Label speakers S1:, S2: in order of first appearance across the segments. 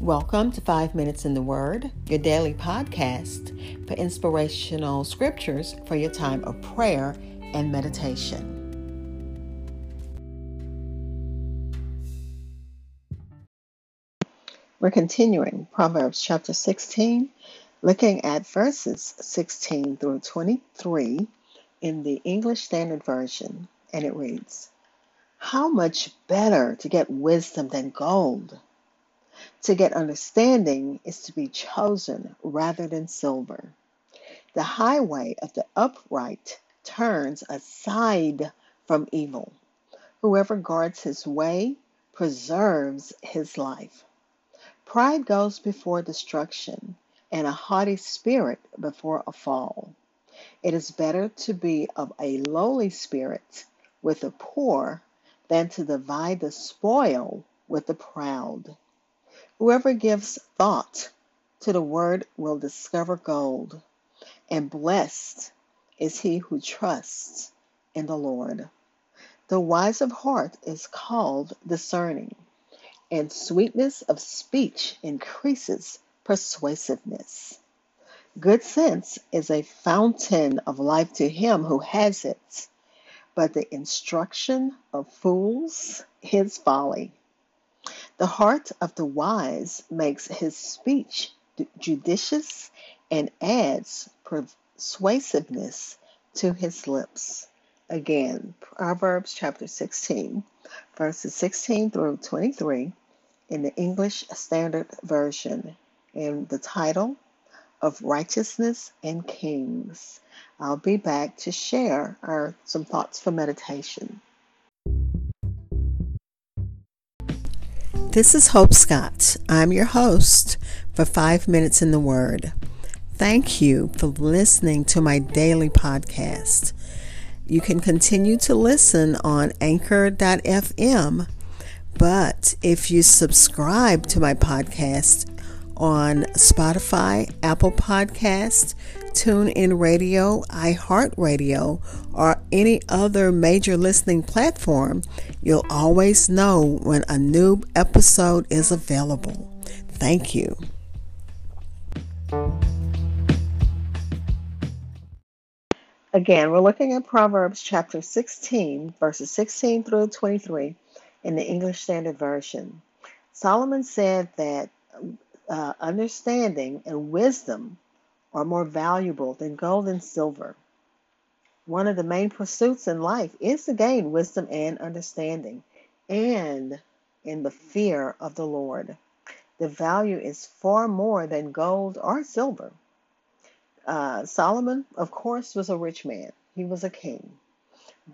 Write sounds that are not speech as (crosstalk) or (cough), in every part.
S1: Welcome to Five Minutes in the Word, your daily podcast for inspirational scriptures for your time of prayer and meditation. We're continuing Proverbs chapter 16, looking at verses 16 through 23 in the English Standard Version, and it reads How much better to get wisdom than gold! To get understanding is to be chosen rather than silver. The highway of the upright turns aside from evil. Whoever guards his way preserves his life. Pride goes before destruction, and a haughty spirit before a fall. It is better to be of a lowly spirit with the poor than to divide the spoil with the proud. Whoever gives thought to the word will discover gold, and blessed is he who trusts in the Lord. The wise of heart is called discerning, and sweetness of speech increases persuasiveness. Good sense is a fountain of life to him who has it, but the instruction of fools is folly. The heart of the wise makes his speech judicious and adds persuasiveness to his lips. Again, Proverbs chapter 16, verses 16 through 23 in the English Standard Version, and the title of Righteousness and Kings. I'll be back to share our some thoughts for meditation. This is Hope Scott. I'm your host for Five Minutes in the Word. Thank you for listening to my daily podcast. You can continue to listen on anchor.fm, but if you subscribe to my podcast on Spotify, Apple Podcast, TuneIn Radio, iHeartRadio, or any other major listening platform, you'll always know when a new episode is available. Thank you. Again, we're looking at Proverbs chapter 16, verses 16 through 23 in the English Standard Version. Solomon said that uh, understanding and wisdom are more valuable than gold and silver. One of the main pursuits in life is to gain wisdom and understanding, and in the fear of the Lord. The value is far more than gold or silver. Uh, Solomon, of course, was a rich man, he was a king.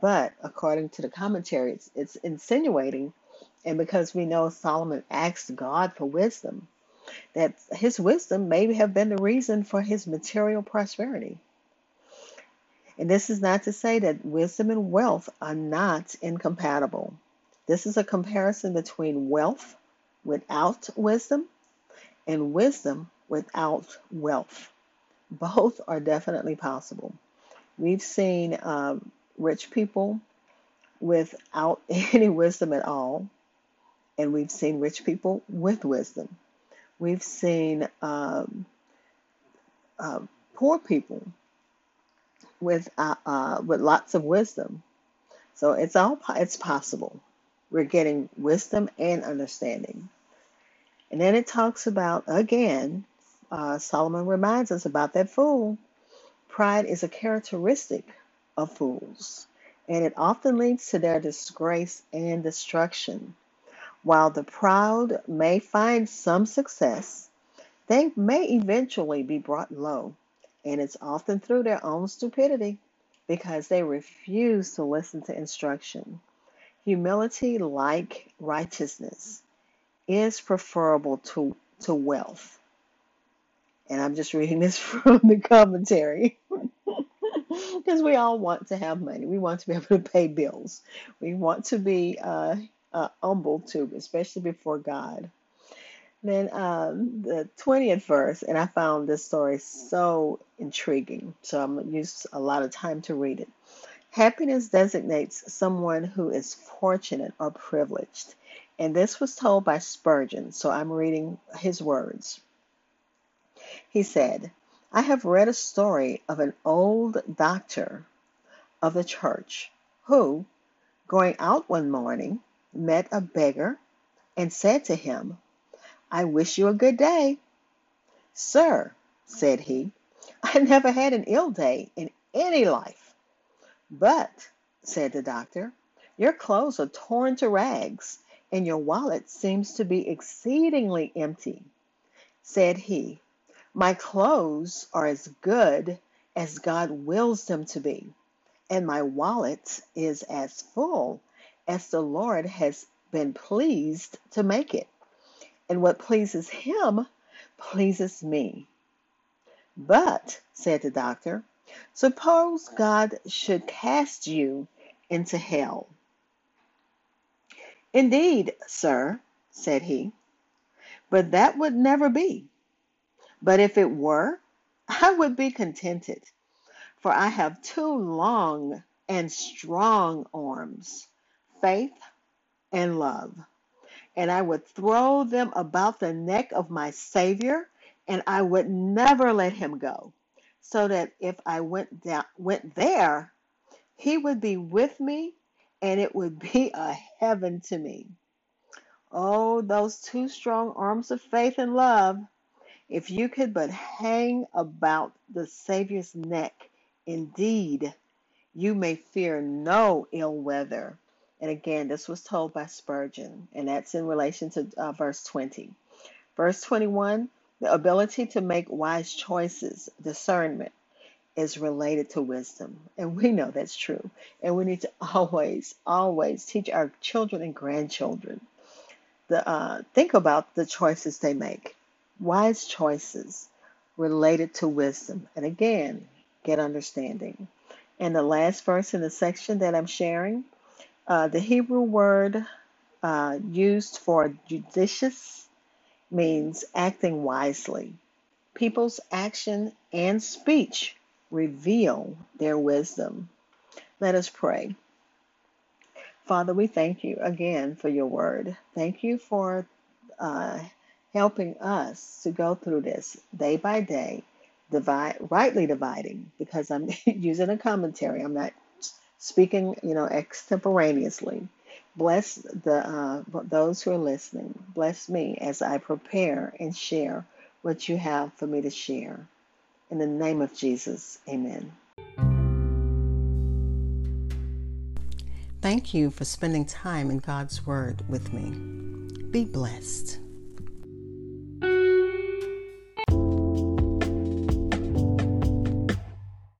S1: But according to the commentary, it's, it's insinuating, and because we know Solomon asked God for wisdom, that his wisdom may have been the reason for his material prosperity. And this is not to say that wisdom and wealth are not incompatible. This is a comparison between wealth without wisdom and wisdom without wealth. Both are definitely possible. We've seen um, rich people without (laughs) any wisdom at all, and we've seen rich people with wisdom. We've seen um, uh, poor people with uh, uh, with lots of wisdom. So it's all it's possible. We're getting wisdom and understanding. And then it talks about again. Uh, Solomon reminds us about that fool. Pride is a characteristic of fools, and it often leads to their disgrace and destruction. While the proud may find some success, they may eventually be brought low, and it's often through their own stupidity because they refuse to listen to instruction. Humility, like righteousness, is preferable to, to wealth. And I'm just reading this (laughs) from the commentary. (laughs) Because we all want to have money. We want to be able to pay bills. We want to be uh, uh, humble too, especially before God. Then um, the 20th verse, and I found this story so intriguing, so I'm going to use a lot of time to read it. Happiness designates someone who is fortunate or privileged, And this was told by Spurgeon, so I'm reading his words. He said, I have read a story of an old doctor of the church who, going out one morning, met a beggar and said to him, I wish you a good day. Sir, said he, I never had an ill day in any life. But, said the doctor, your clothes are torn to rags, and your wallet seems to be exceedingly empty. Said he, My clothes are as good as God wills them to be, and my wallet is as full as the Lord has been pleased to make it. And what pleases him pleases me. But, said the doctor, suppose God should cast you into hell. Indeed, sir, said he, but that would never be. But if it were, I would be contented, for I have two long and strong arms, faith and love. And I would throw them about the neck of my Savior, and I would never let him go, so that if I went down went there, he would be with me, and it would be (laughs) a heaven to me. Oh, those two strong arms of faith and love. If you could but hang about the Savior's neck, indeed, you may fear no ill weather. And again, this was told by Spurgeon, and that's in relation to uh, verse 20. Verse 21 the ability to make wise choices, discernment, is related to wisdom. And we know that's true. And we need to (laughs) always, always teach our children and grandchildren the uh, think about the choices they make. Wise choices related to wisdom. And again, get understanding. And the last verse in the section that I'm sharing, uh, the Hebrew word uh, used for judicious means acting wisely. People's action and speech reveal their wisdom. Let us pray. Father, we thank you again for your word. Thank you for uh, helping us to go through this day by day, divide, rightly dividing, because I'm (laughs) using a commentary. I'm not speaking, you know, extemporaneously. Bless the uh, those who are listening. Bless me as I prepare and share what you have for me to share. In the name of Jesus, amen. Thank you for spending time in God's Word with me. Be blessed.